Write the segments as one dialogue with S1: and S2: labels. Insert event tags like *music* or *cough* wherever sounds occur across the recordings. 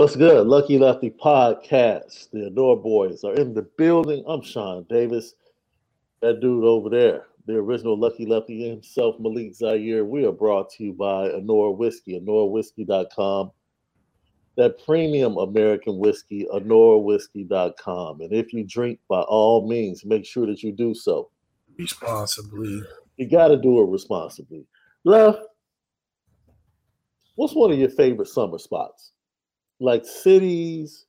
S1: What's good? Lucky Lefty Podcast. The Adore Boys are in the building. I'm Shaun Davis. That dude over there, the original Lucky Lefty himself, Malik Zaire. We are brought to you by Anora Whiskey, AnoraWhiskey.com. That premium American whiskey, AnoraWhiskey.com. And if you drink, by all means, make sure that you do so
S2: responsibly.
S1: You got to do it responsibly. Left, what's one of your favorite summer spots? Like cities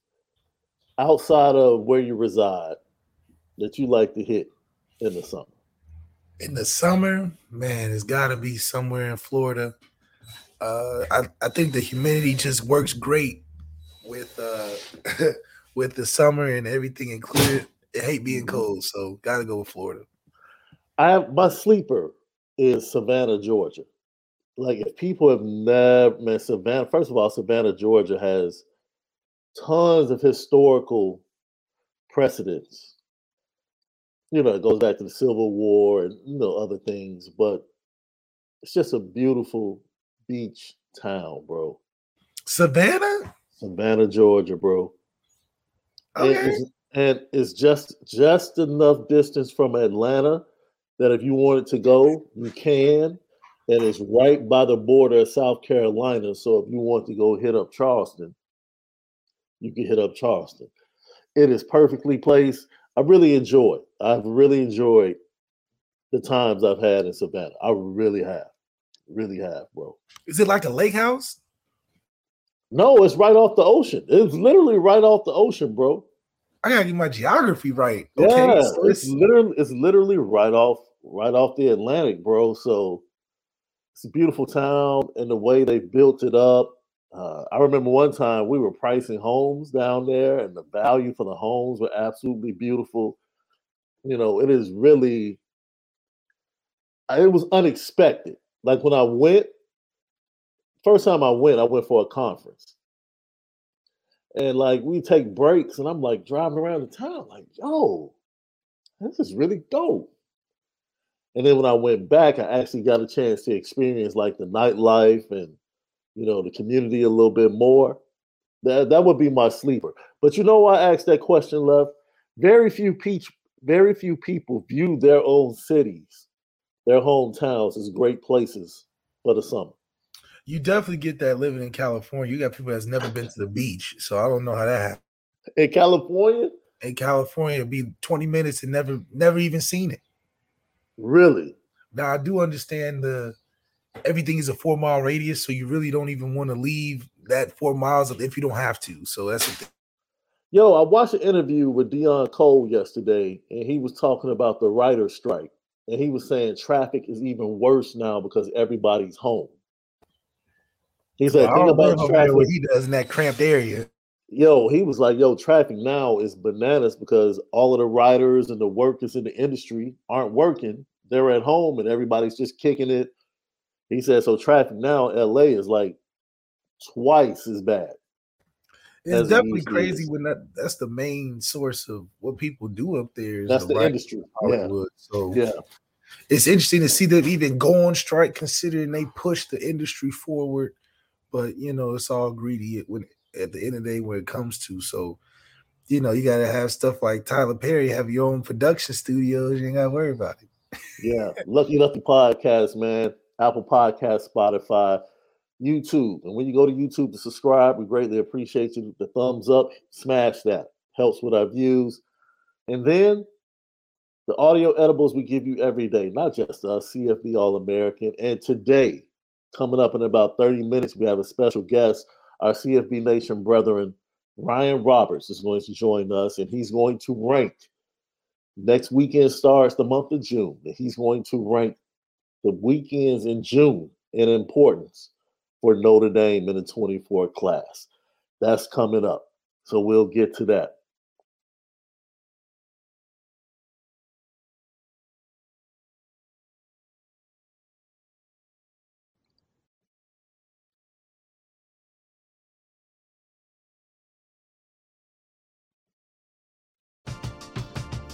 S1: outside of where you reside that you like to hit in the summer?
S2: In the summer, man, it's got to be somewhere in Florida. Uh, I, I think the humidity just works great with uh, *laughs* with the summer and everything included. I hate being mm-hmm. cold, so gotta go with Florida.
S1: I have my sleeper is Savannah, Georgia like if people have never met Savannah, first of all, Savannah, Georgia has tons of historical precedents. You know, it goes back to the Civil War and you know other things, but it's just a beautiful beach town, bro.
S2: Savannah,
S1: Savannah, Georgia, bro. Okay. It's, and it's just just enough distance from Atlanta that if you wanted to go, you can and it's right by the border of South Carolina. So if you want to go hit up Charleston, you can hit up Charleston. It is perfectly placed. I really enjoy. I've really enjoyed the times I've had in Savannah. I really have, really have, bro.
S2: Is it like a lake house?
S1: No, it's right off the ocean. It's literally right off the ocean, bro.
S2: I gotta get my geography right.
S1: Okay, yeah, so it's, it's literally it's literally right off right off the Atlantic, bro. So it's a beautiful town and the way they built it up. Uh, I remember one time we were pricing homes down there, and the value for the homes were absolutely beautiful. You know, it is really, it was unexpected. Like when I went, first time I went, I went for a conference. And like we take breaks, and I'm like driving around the town, like, yo, this is really dope. And then when I went back, I actually got a chance to experience like the nightlife and you know the community a little bit more. That that would be my sleeper. But you know why I asked that question, love? Very few peach, very few people view their own cities, their hometowns as great places for the summer.
S2: You definitely get that living in California. You got people that's never been to the beach, so I don't know how that happened.
S1: In California,
S2: in California, it'd be 20 minutes and never never even seen it.
S1: Really?
S2: Now I do understand the everything is a four mile radius, so you really don't even want to leave that four miles if you don't have to. So that's the thing.
S1: Yo, I watched an interview with Deon Cole yesterday, and he was talking about the writer's strike. And he was saying traffic is even worse now because everybody's home. He said, well, think about traffic.
S2: What he does in that cramped area.
S1: Yo, he was like, yo, traffic now is bananas because all of the writers and the workers in the industry aren't working they're at home and everybody's just kicking it. He said so traffic now LA is like twice as bad.
S2: It's definitely crazy when that that's the main source of what people do up there.
S1: That's the, the industry.
S2: Hollywood. Yeah. So
S1: yeah.
S2: it's interesting to see them even go on strike, considering they push the industry forward. But you know, it's all greedy when at the end of the day when it comes to. So, you know, you gotta have stuff like Tyler Perry, have your own production studios. You ain't gotta worry about it.
S1: Yeah, lucky the podcast, man. Apple Podcast, Spotify, YouTube. And when you go to YouTube to subscribe, we greatly appreciate you. The thumbs up, smash that. Helps with our views. And then the audio edibles we give you every day, not just us, CFB All American. And today, coming up in about 30 minutes, we have a special guest, our CFB Nation brethren, Ryan Roberts, is going to join us, and he's going to rank. Next weekend starts the month of June, and he's going to rank the weekends in June in importance for Notre Dame in the 24 class. That's coming up. So we'll get to that.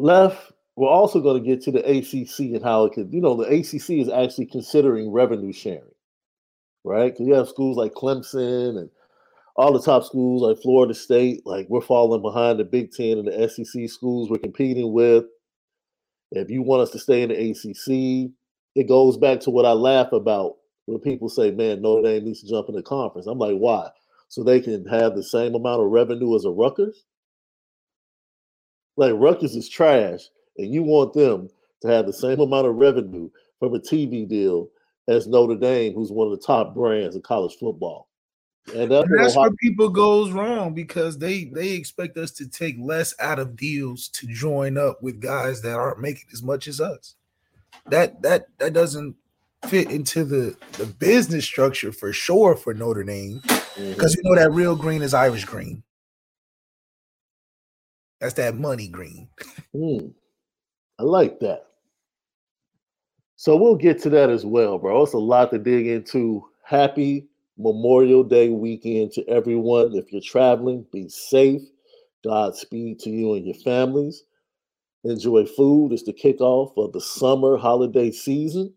S1: Left, we're also going to get to the ACC and how it could, you know, the ACC is actually considering revenue sharing, right? Because you have schools like Clemson and all the top schools like Florida State, like we're falling behind the Big Ten and the SEC schools we're competing with. If you want us to stay in the ACC, it goes back to what I laugh about when people say, man, Notre Dame needs to jump in the conference. I'm like, why? So they can have the same amount of revenue as a Rutgers? Like Rutgers is trash, and you want them to have the same amount of revenue from a TV deal as Notre Dame, who's one of the top brands in college football.
S2: And that's, and that's where people goes wrong because they they expect us to take less out of deals to join up with guys that aren't making as much as us. That that that doesn't fit into the the business structure for sure for Notre Dame because mm-hmm. you know that real green is Irish green. That's that money green.
S1: Mm, I like that. So we'll get to that as well, bro. It's a lot to dig into. Happy Memorial Day weekend to everyone. If you're traveling, be safe. Godspeed to you and your families. Enjoy food. It's the kickoff of the summer holiday season.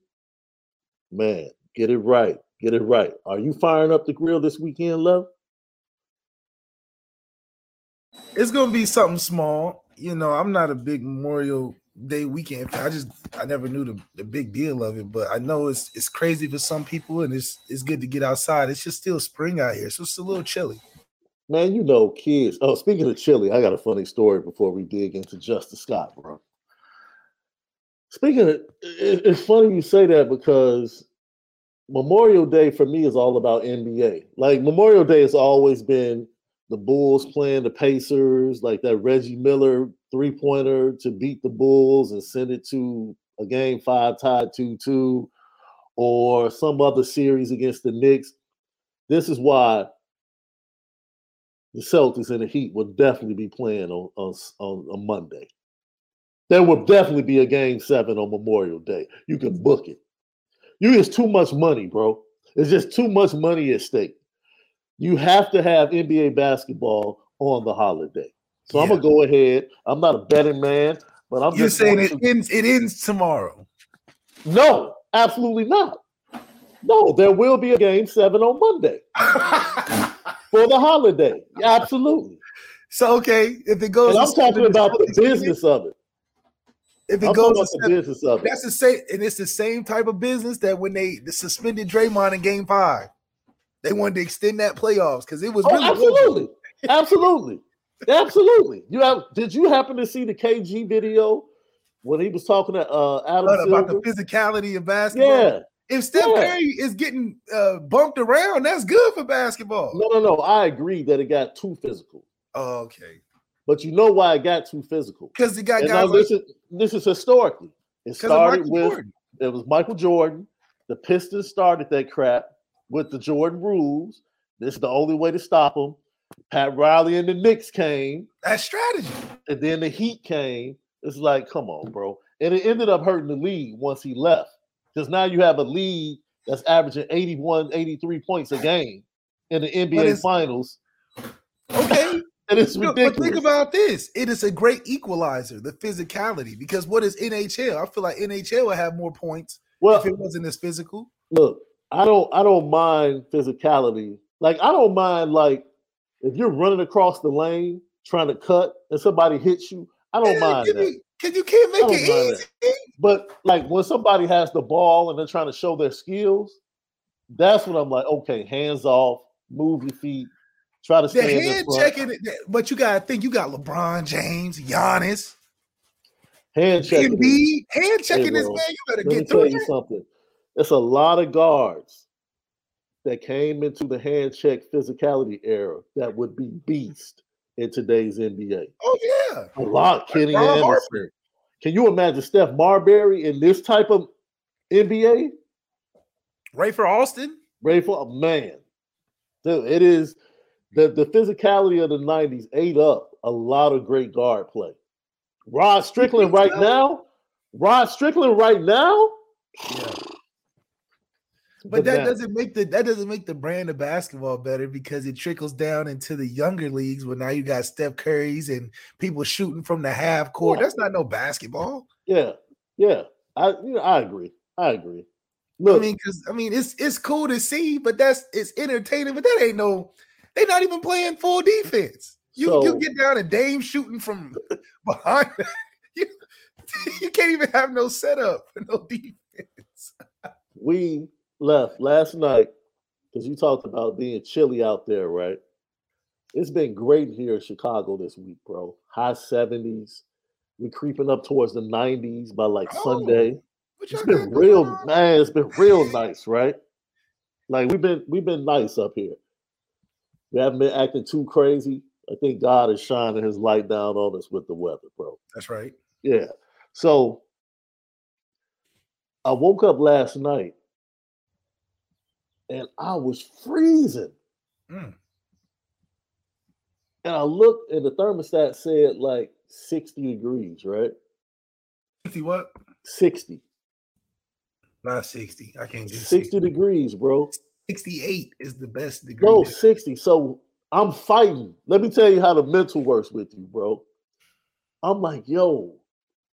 S1: Man, get it right. Get it right. Are you firing up the grill this weekend, love?
S2: It's gonna be something small. You know, I'm not a big Memorial Day weekend. I just I never knew the, the big deal of it, but I know it's it's crazy for some people, and it's it's good to get outside. It's just still spring out here, so it's a little chilly.
S1: Man, you know, kids. Oh, speaking of chilly, I got a funny story before we dig into Justin Scott, bro. Speaking of, it, it's funny you say that because Memorial Day for me is all about NBA. Like Memorial Day has always been the Bulls playing the Pacers, like that Reggie Miller three pointer to beat the Bulls and send it to a game five tied 2 2, or some other series against the Knicks. This is why the Celtics and the Heat will definitely be playing on, on, on a Monday. There will definitely be a game seven on Memorial Day. You can book it. You is too much money, bro. It's just too much money at stake. You have to have NBA basketball on the holiday. So yeah. I'm gonna go ahead. I'm not a betting man, but I'm
S2: You're saying it to... ends it ends tomorrow.
S1: No, absolutely not. No, there will be a game seven on Monday *laughs* for the holiday. Absolutely.
S2: So okay, if it goes,
S1: and I'm talking about the business of it.
S2: If it I'm goes to seven, business of it. that's the same, and it's the same type of business that when they suspended Draymond in Game Five, they wanted to extend that playoffs because it was
S1: oh,
S2: really
S1: absolutely, absolutely, absolutely. You have? Did you happen to see the KG video when he was talking to uh, Adam
S2: about the physicality of basketball? Yeah. If Steph yeah. Curry is getting uh, bumped around, that's good for basketball.
S1: No, no, no. I agree that it got too physical.
S2: Oh, okay.
S1: But you know why it got too physical?
S2: Because it got
S1: guys. Now, this, is, this is historically. It started with Jordan. it was Michael Jordan. The Pistons started that crap with the Jordan rules. This is the only way to stop them. Pat Riley and the Knicks came.
S2: That strategy.
S1: And then the Heat came. It's like, come on, bro. And it ended up hurting the league once he left. Because now you have a league that's averaging 81, 83 points a game in the NBA finals.
S2: Okay. *laughs*
S1: and it's ridiculous.
S2: But think about this. It is a great equalizer, the physicality. Because what is NHL? I feel like NHL would have more points well, if it wasn't as physical.
S1: Look, I don't I don't mind physicality. Like I don't mind like if you're running across the lane trying to cut and somebody hits you, I don't mind that.
S2: Cause you can't make it easy. That.
S1: But like when somebody has the ball and they're trying to show their skills, that's when I'm like, okay, hands off, move your feet, try to stay the hand
S2: checking. But you gotta think you got LeBron James, Giannis,
S1: hand checking,
S2: Embiid, hand checking hey, this man. You better get through Tell
S1: you something. It's a lot of guards that came into the hand check physicality era that would be beast in today's NBA.
S2: Oh yeah,
S1: a lot. Kenny like Anderson. Harper. Can you imagine Steph Marbury in this type of NBA?
S2: Rafer Alston.
S1: Rafer, oh, man, Dude, it is the the physicality of the '90s ate up a lot of great guard play. Rod Strickland right now. Rod Strickland right now.
S2: Yeah. But that doesn't make the that doesn't make the brand of basketball better because it trickles down into the younger leagues where now you got Steph Curry's and people shooting from the half court. Yeah. That's not no basketball.
S1: Yeah, yeah, I you know, I agree. I agree.
S2: Look, I mean, because I mean, it's it's cool to see, but that's it's entertaining. But that ain't no. They're not even playing full defense. You so, you get down a Dame shooting from *laughs* behind. *laughs* you, *laughs* you can't even have no setup for no defense.
S1: we left last night because you talked about being chilly out there, right? It's been great here in Chicago this week, bro. High 70s. We're creeping up towards the 90s by like oh, Sunday. It's been real, man. It's been real nice, right? Like we've been we've been nice up here. We haven't been acting too crazy. I think God is shining his light down on us with the weather, bro.
S2: That's right.
S1: Yeah. So I woke up last night and I was freezing. Mm. And I looked and the thermostat said like 60 degrees, right?
S2: 60 what?
S1: 60.
S2: Not 60. I can't do
S1: 60, 60 degrees, bro.
S2: 68 is the best degree.
S1: No, 60. So I'm fighting. Let me tell you how the mental works with you, bro. I'm like, yo,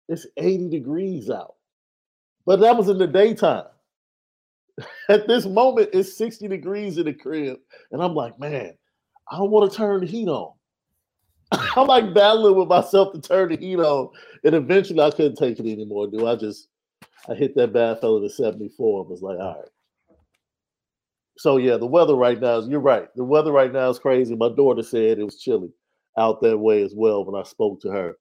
S1: it's 80 degrees out. But that was in the daytime. *laughs* At this moment, it's 60 degrees in the crib. And I'm like, man, I don't want to turn the heat on. *laughs* I'm like battling with myself to turn the heat on. And eventually I couldn't take it anymore, dude. I just I hit that bad fellow to 74 and was like, all right. So yeah, the weather right now is you're right. The weather right now is crazy. My daughter said it was chilly out that way as well when I spoke to her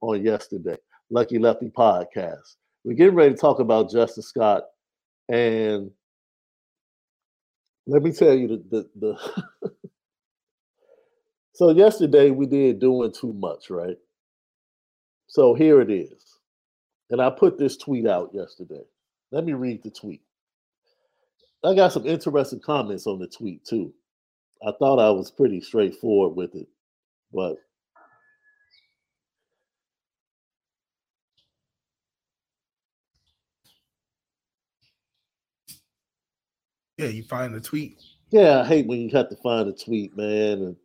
S1: on yesterday. Lucky Lefty podcast. We're getting ready to talk about Justin Scott and let me tell you the the, the *laughs* so yesterday we did doing too much, right? So here it is. And I put this tweet out yesterday. Let me read the tweet. I got some interesting comments on the tweet too. I thought I was pretty straightforward with it, but
S2: Yeah, you find the tweet.
S1: Yeah, I hate when you have to find a tweet, man. And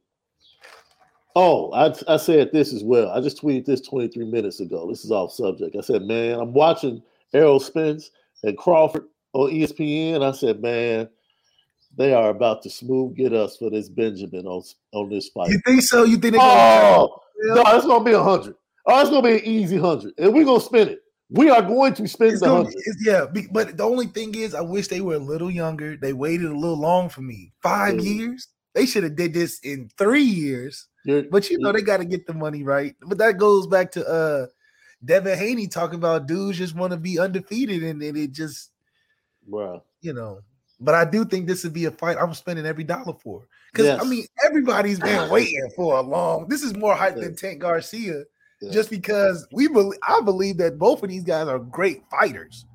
S1: oh, I I said this as well. I just tweeted this 23 minutes ago. This is off subject. I said, man, I'm watching Errol Spence and Crawford on ESPN. I said, man, they are about to smooth get us for this Benjamin on, on this fight.
S2: You think so? You think
S1: Oh, no, it's gonna be a hundred. Oh, it's gonna be an easy hundred, and we're gonna spin it. We are going to spend
S2: It's
S1: the
S2: gonna, yeah, but the only thing is, I wish they were a little younger. They waited a little long for me. Five
S1: Yeah.
S2: years. They should have did this in three years. But you know they got to get the money right. But that goes back to uh Devin Haney talking about dudes just want to be undefeated, and then it just
S1: well,
S2: you know. But I do think this would be a fight I'm spending every dollar for. Because I mean, everybody's been *laughs* waiting for a long. This is more hype than Tank Garcia,
S1: Yeah.
S2: just because we believe. I believe that both of these guys are great fighters.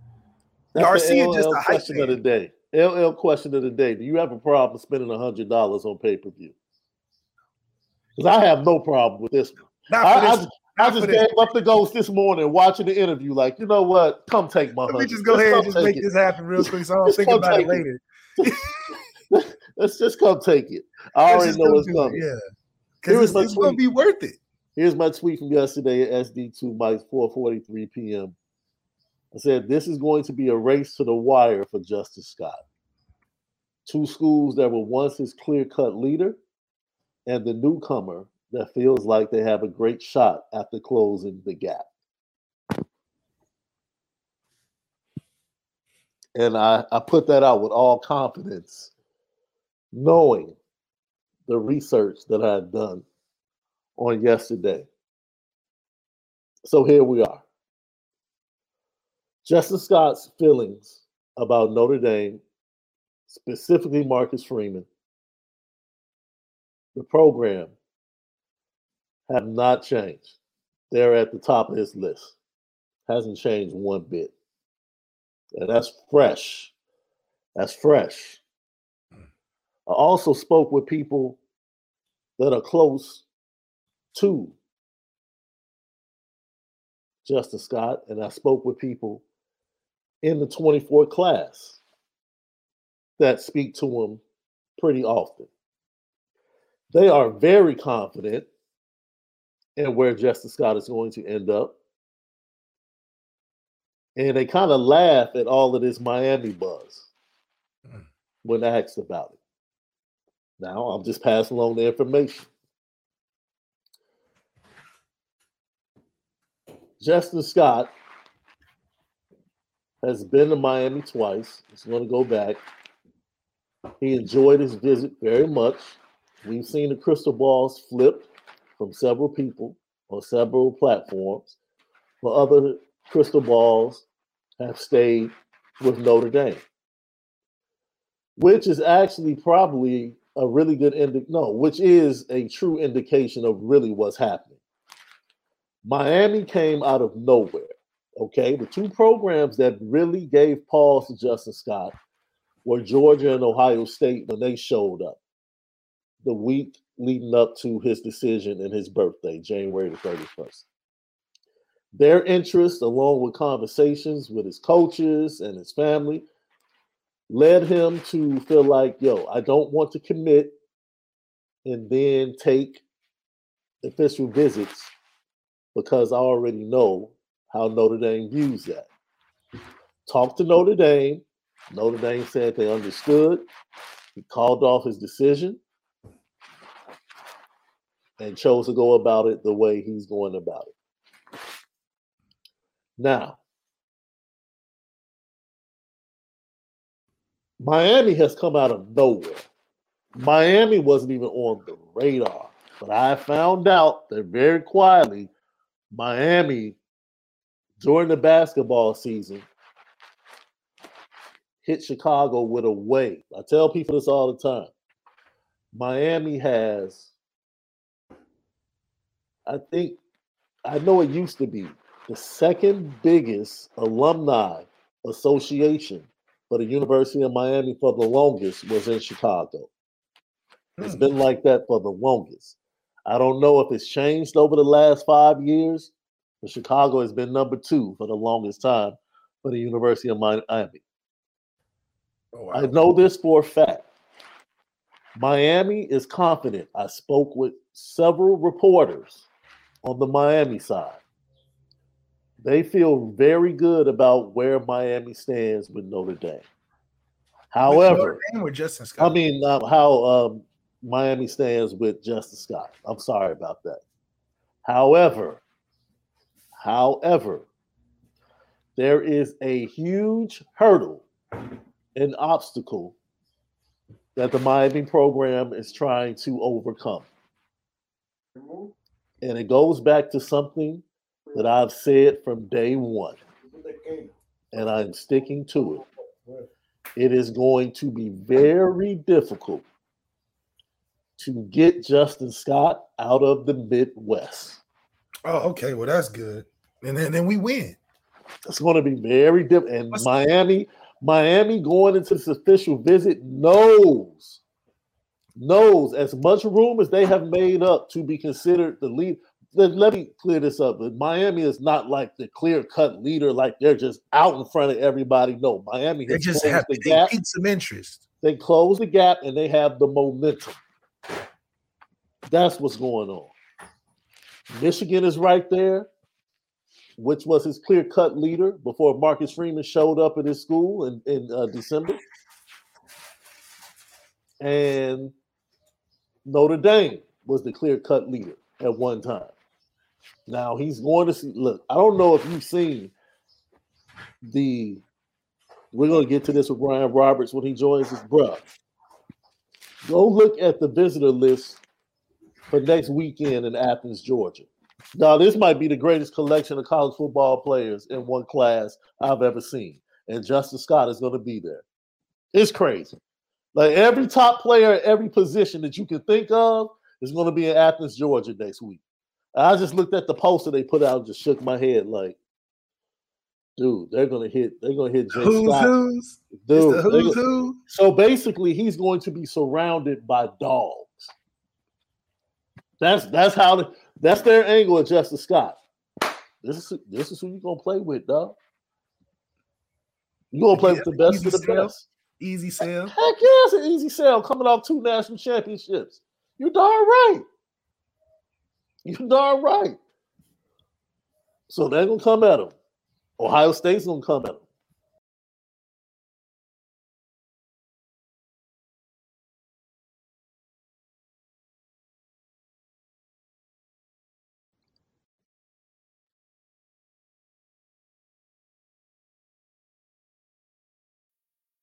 S1: That's
S2: Garcia
S1: the
S2: just
S1: LL
S2: a hype
S1: question of the day. LL question of the day. Do you have a problem spending a hundred dollars on pay per view? Because I have no problem with this. one. I, I
S2: this.
S1: just, I just
S2: for this.
S1: up the ghost this morning watching the interview. Like, you know what? Come take my
S2: Let me just go ahead and just make
S1: take
S2: this happen real quick, so I don't think about it later.
S1: it. *laughs* Let's just come take it. I
S2: Let's
S1: already know it's
S2: do it,
S1: coming.
S2: Yeah, because it's, it's gonna be worth it.
S1: Here's my tweet from yesterday at SD2 Mike 4:43 p.m. I said this is going to be a race to the wire for Justin Scott. Two schools that were once his clear-cut leader, and the newcomer that feels like they have a great shot after closing the gap. And I, I put that out with all confidence, knowing the research that I had done on yesterday. So here we are. Justin Scott's feelings about Notre Dame, specifically Marcus Freeman, the program, have not changed. They're at the top of his list. Hasn't changed one bit. And that's fresh. That's fresh. Hmm. I also spoke with people that are close to Justin Scott, and I spoke with people in the 24 class that speak to him pretty often. They are very confident in where Justin Scott is going to end up. And they kind of laugh at all of this Miami buzz
S2: Mm.
S1: when asked about it. Now I'm just passing along the information. Justin Scott has been to Miami twice. He's going to go back. He enjoyed his visit very much. We've seen the crystal balls flipped from several people on several platforms, but other crystal balls have stayed with Notre Dame, which is actually probably a really good indi- no, which is a true indication of really what's happening. Miami came out of nowhere. Okay, the two programs that really gave pause to Justin Scott were Georgia and Ohio State when they showed up the week leading up to his decision and his birthday, January the 31st. Their interest, along with conversations with his coaches and his family, led him to feel like, yo, I don't want to commit and then take official visits because I already know how Notre Dame views that. Talked to Notre Dame. Notre Dame said they understood. He called off his decision and chose to go about it the way he's going about it. Now, Miami has come out of nowhere. Miami wasn't even on the radar, but I found out that very quietly, Miami during the basketball season hit Chicago with a wave. I tell people this all the time. Miami has, I think, I know it used to be the second biggest alumni association for the University of Miami for the longest was in Chicago. It's
S2: hmm.
S1: been like that for the longest. I don't know if it's changed over the last five years, but Chicago has been number two for the longest time for the University of Miami.
S2: Oh,
S1: I know this for a fact. Miami is confident. I spoke with several reporters on the Miami side. They feel very good about where Miami stands with Notre Dame. However,
S2: Notre Dame or Justin Scott?
S1: I mean, um, how um, Miami stands with Justin Scott. I'm sorry about that. However, however, there is a huge hurdle, an obstacle that the Miami program is trying to overcome. And it goes back to something that I've said from day one, and I'm sticking to it it is going to be very difficult to get Justin Scott out of the Midwest.
S2: oh, okay. Well, that's good. And then, then we win.
S1: It's going to be very different. And
S2: What's-
S1: Miami, Miami going into this official visit knows, knows as much room as they have made up to be considered the lead. Let, let me clear this up. But Miami is not like the clear cut leader, like they're just out in front of everybody. No, Miami
S2: They just have
S1: the
S2: they
S1: gap.
S2: some interest.
S1: They close the gap and they have the momentum. That's what's going on. Michigan is right there, which was his clear cut leader before Marcus Freeman showed up at his school in, in uh, December. And Notre Dame was the clear cut leader at one time. Now he's going to see. Look, I don't know if you've seen the. We're going to get to this with Brian Roberts when he joins us, bruh. Go look at the visitor list for next weekend in Athens, Georgia. Now, this might be the greatest collection of college football players in one class I've ever seen. And Justin Scott is going to be there. It's crazy. Like every top player every position that you can think of is going to be in Athens, Georgia next week. I just looked at the poster they put out and just shook my head like, dude, they're gonna hit, they're gonna hit Jay
S2: Who's
S1: Scott.
S2: who's?
S1: Dude,
S2: the who's
S1: gonna-
S2: who?
S1: so basically, he's going to be surrounded by dogs. That's that's how the, that's their angle at Justin Scott. This is this is who you're gonna play with, dog. You gonna play with the best of the
S2: sell.
S1: best.
S2: Easy sell.
S1: Heck yeah, it's an easy sell coming off two national championships. You're darn right. You're darn right. So they're gonna come at him. Ohio State's gonna come at him.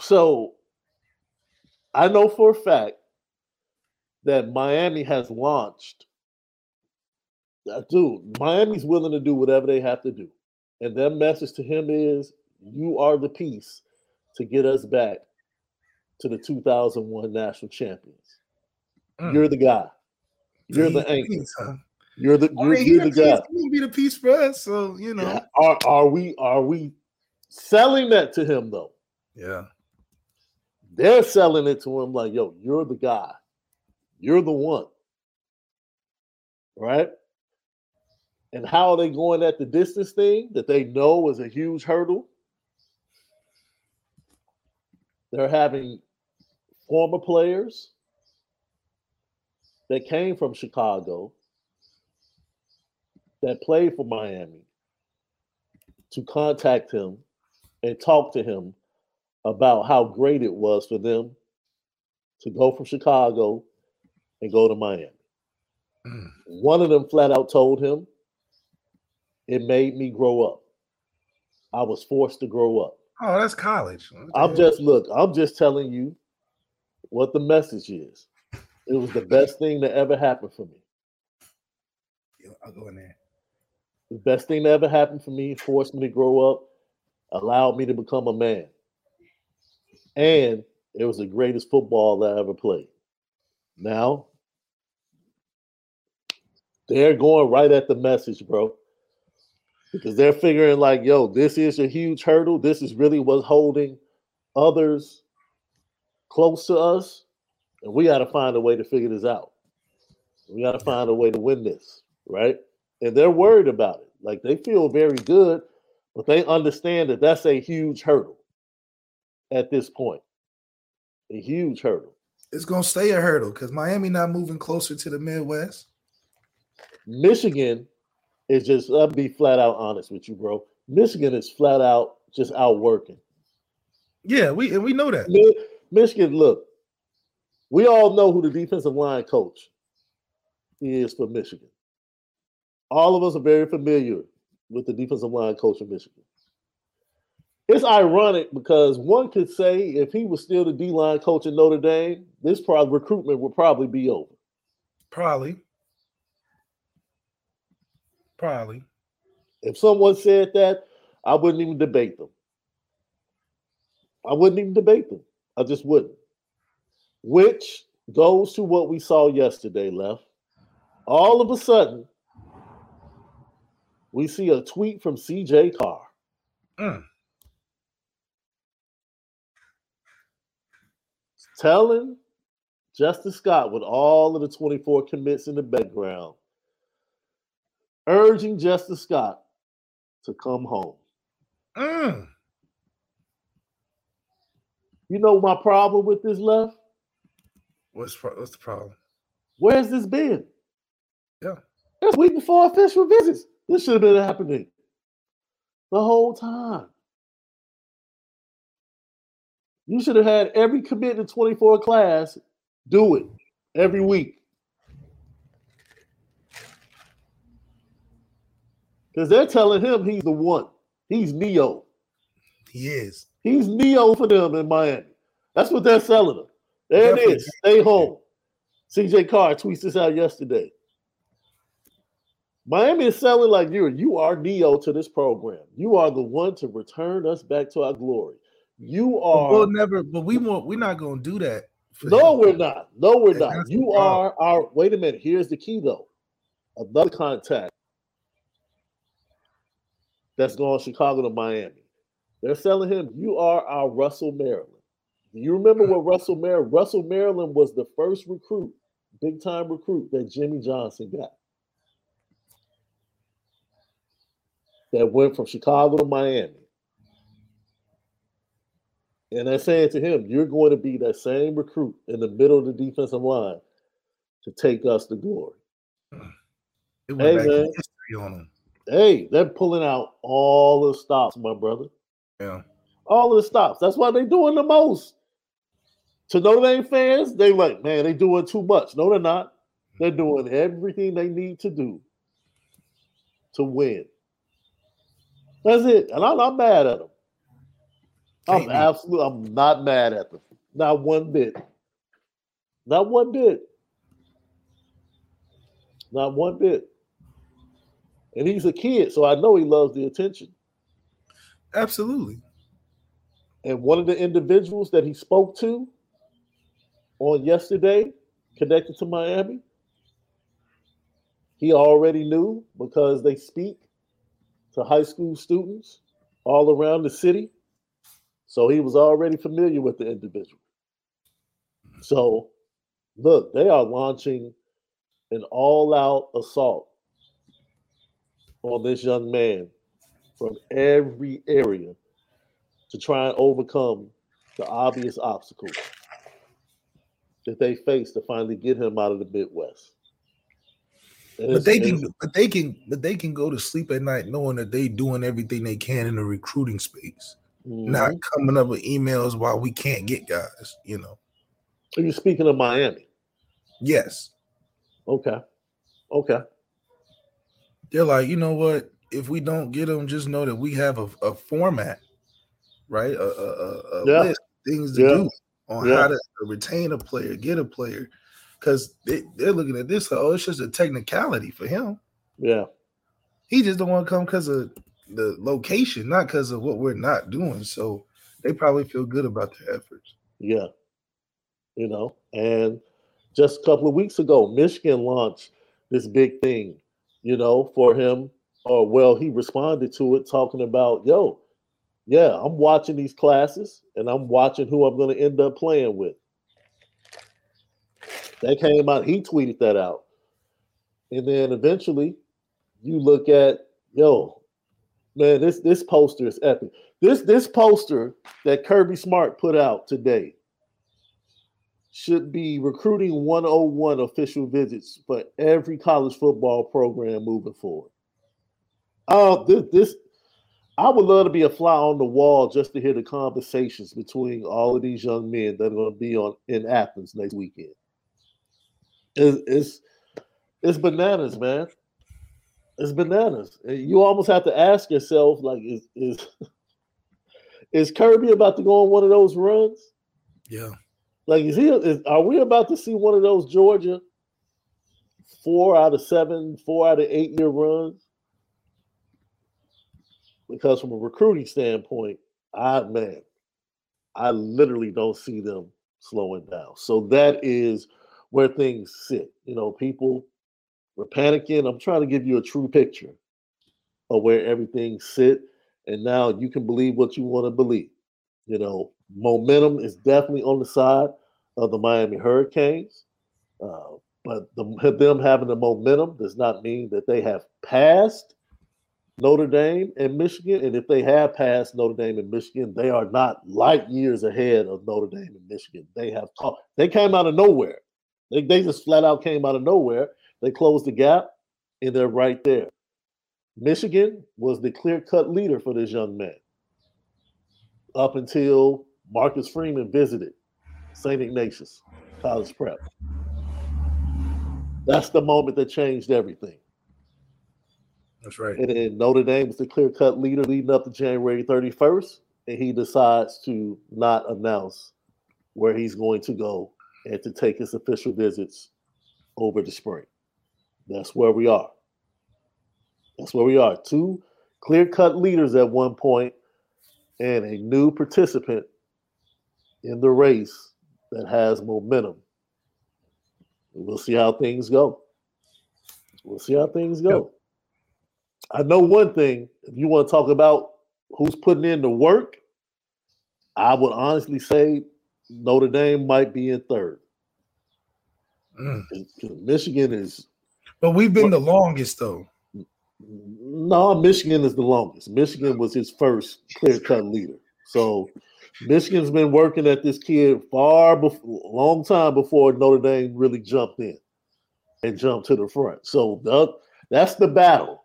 S1: So I know for a fact that Miami has launched. uh, Dude, Miami's willing to do whatever they have to do. And their message to him is you are the piece to get us back to the 2001 national champions. Mm. You're the guy. You're the anchor. Piece, huh? You're the you're, I mean, you're the guy.
S2: Be the piece for us. So you know, yeah.
S1: are are we are we selling that to him though?
S2: Yeah,
S1: they're selling it to him like, yo, you're the guy. You're the one. Right? And how are they going at the distance thing that they know is a huge hurdle? They're having former players that came from Chicago that played for Miami to contact him and talk to him about how great it was for them to go from Chicago and go to Miami. Mm. One of them flat out told him, It made me grow up. I was forced to grow up.
S2: Oh, that's college.
S1: I'm just look, I'm just telling you what the message is. It was the best thing that ever happened for me.
S2: I'll go in there.
S1: The best thing that ever happened for me, forced me to grow up, allowed me to become a man. And it was the greatest football that I ever played. Now, they're going right at the message, bro. Because they're figuring, like, yo, this is a huge hurdle. This is really what's holding others close to us. And we got to find a way to figure this out. We got to find a way to win this, right? And they're worried about it. Like they feel very good, but they understand that that's a huge hurdle at this point. A huge hurdle.
S2: It's gonna stay a hurdle because Miami not moving closer to the Midwest.
S1: Michigan is just. I'll be flat out honest with you, bro. Michigan is flat out just outworking.
S2: Yeah, we and we know that.
S1: Michigan, look, we all know who the defensive line coach is for Michigan. All of us are very familiar with the defensive line coach of Michigan. It's ironic because one could say if he was still the D line coach in Notre Dame, this probably recruitment would probably be over.
S2: Probably. Probably.
S1: If someone said that, I wouldn't even debate them. I wouldn't even debate them. I just wouldn't. Which goes to what we saw yesterday, left. All of a sudden, we see a tweet from CJ Carr. Mm. Telling Justin Scott with all of the 24 commits in the background, urging Justin Scott to come home. Mm. You know my problem with this left?
S2: What's what's the problem?
S1: Where's this been?
S2: Yeah.
S1: It's week before official visits. This should have been happening the whole time. You should have had every commit committed 24 class do it every week. Because they're telling him he's the one. He's Neo.
S2: He is.
S1: He's Neo for them in Miami. That's what they're selling him. There Definitely. it is. Stay home. CJ Carr tweets this out yesterday. Miami is selling like you. You are Neo to this program. You are the one to return us back to our glory. You are.
S2: We'll never, but we won't. We're not going to do that.
S1: No, him. we're not. No, we're and not. You are our. Wait a minute. Here's the key, though. Another contact that's going Chicago to Miami. They're selling him. You are our Russell Maryland. Do you remember what Russell Maryland? Russell Maryland was the first recruit, big time recruit that Jimmy Johnson got. that went from Chicago to Miami. And they're saying to him, You're going to be that same recruit in the middle of the defensive line to take us to glory. hey, man. Hey, they're pulling out all the stops, my brother.
S2: Yeah.
S1: All the stops. That's why they're doing the most. To Notre Dame fans, they like, man, they doing too much. No, they're not. They're doing everything they need to do to win. That's it. And I'm not mad at them. I'm absolutely I'm not mad at them. Not one bit. Not one bit. Not one bit. And he's a kid, so I know he loves the attention.
S2: Absolutely.
S1: And one of the individuals that he spoke to on yesterday, connected to Miami, he already knew because they speak to high school students all around the city. So he was already familiar with the individual. So, look, they are launching an all out assault on this young man from every area to try and overcome the obvious obstacles that they face to finally get him out of the Midwest.
S2: And but they can, but they can, but they can go to sleep at night knowing that they doing everything they can in the recruiting space, mm-hmm. not coming up with emails while we can't get guys. You know.
S1: Are you speaking of Miami?
S2: Yes.
S1: Okay. Okay.
S2: They're like, you know what? If we don't get them, just know that we have a, a format, right? A, a, a yeah. list things to yeah. do on yeah. how to retain a player, get a player, because they, they're looking at this. Oh, it's just a technicality for him.
S1: Yeah,
S2: he just don't want to come because of the location, not because of what we're not doing. So they probably feel good about their efforts.
S1: Yeah, you know, and just a couple of weeks ago, Michigan launched this big thing, you know, for him. Or well, he responded to it talking about, yo, yeah, I'm watching these classes and I'm watching who I'm going to end up playing with. That came out, he tweeted that out. And then eventually you look at, yo, man, this this poster is epic. This this poster that Kirby Smart put out today should be recruiting 101 official visits for every college football program moving forward. Oh, this, this I would love to be a fly on the wall just to hear the conversations between all of these young men that are going to be on in Athens next weekend. It's it's, it's bananas, man. It's bananas. Uh, you almost have to ask yourself, like, is is *laughs* is Kirby about to go on one of those runs?
S2: Yeah.
S1: Like, is he? Is, are we about to see one of those Georgia four out of seven, four out of eight year runs? Because from a recruiting standpoint, I man, I literally don't see them slowing down. So that is where things sit. You know, people were panicking. I'm trying to give you a true picture of where everything sit, and now you can believe what you want to believe. You know, momentum is definitely on the side of the Miami Hurricanes. Uh, but the, them having the momentum does not mean that they have passed Notre Dame and Michigan. And if they have passed Notre Dame and Michigan, they are not light years ahead of Notre Dame and Michigan. They have taught, they came out of nowhere. They, they just flat out came out of nowhere. They closed the gap and they're right there. Michigan was the clear cut leader for this young man up until Marcus Freeman visited St. Ignatius College Prep. That's the moment that changed everything.
S2: That's right.
S1: And then Notre Dame was the clear cut leader leading up to January 31st. And he decides to not announce where he's going to go and to take his official visits over the spring. That's where we are. That's where we are. Two clear cut leaders at one point and a new participant in the race that has momentum. We'll see how things go. We'll see how things go. I know one thing. If you want to talk about who's putting in the work, I would honestly say Notre Dame might be in third. Mm. Michigan is.
S2: But we've been the longest, though.
S1: No, Michigan is the longest. Michigan was his first clear cut leader. So Michigan's been working at this kid far before, long time before Notre Dame really jumped in and jumped to the front. So that, that's the battle.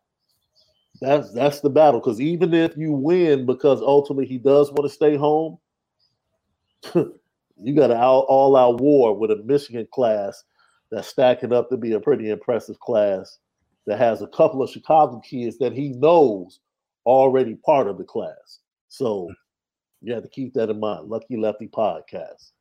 S1: That's that's the battle. Because even if you win, because ultimately he does want to stay home, *laughs* you got an all, all out war with a Michigan class that's stacking up to be a pretty impressive class that has a couple of Chicago kids that he knows already part of the class. So you have to keep that in mind. Lucky Lefty Podcast.